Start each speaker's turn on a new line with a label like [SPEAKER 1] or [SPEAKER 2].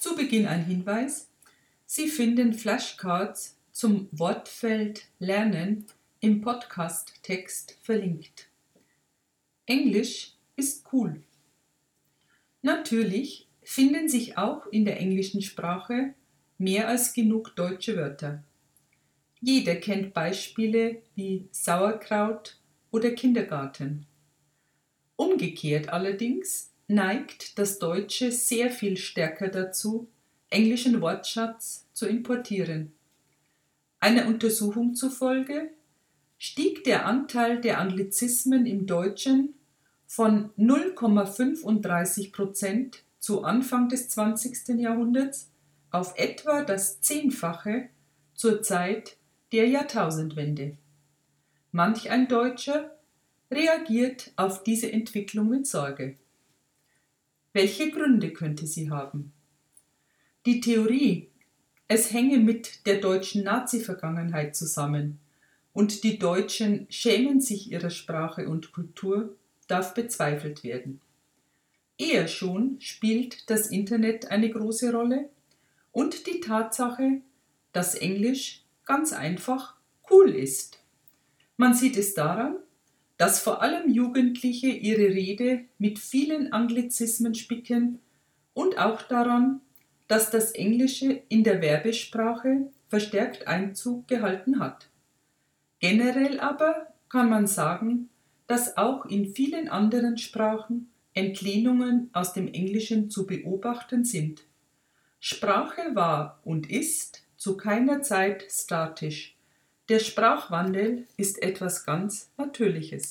[SPEAKER 1] Zu Beginn ein Hinweis. Sie finden Flashcards zum Wortfeld Lernen im Podcast-Text verlinkt. Englisch ist cool. Natürlich finden sich auch in der englischen Sprache mehr als genug deutsche Wörter. Jeder kennt Beispiele wie Sauerkraut oder Kindergarten. Umgekehrt allerdings neigt das Deutsche sehr viel stärker dazu, englischen Wortschatz zu importieren. Einer Untersuchung zufolge stieg der Anteil der Anglizismen im Deutschen von 0,35 Prozent zu Anfang des 20. Jahrhunderts auf etwa das Zehnfache zur Zeit der Jahrtausendwende. Manch ein Deutscher reagiert auf diese Entwicklung mit Sorge. Welche Gründe könnte sie haben? Die Theorie, es hänge mit der deutschen Nazi-Vergangenheit zusammen und die Deutschen schämen sich ihrer Sprache und Kultur, darf bezweifelt werden. Eher schon spielt das Internet eine große Rolle und die Tatsache, dass Englisch ganz einfach cool ist. Man sieht es daran, dass vor allem Jugendliche ihre Rede mit vielen Anglizismen spicken und auch daran, dass das Englische in der Werbesprache verstärkt Einzug gehalten hat. Generell aber kann man sagen, dass auch in vielen anderen Sprachen Entlehnungen aus dem Englischen zu beobachten sind. Sprache war und ist zu keiner Zeit statisch. Der Sprachwandel ist etwas ganz Natürliches.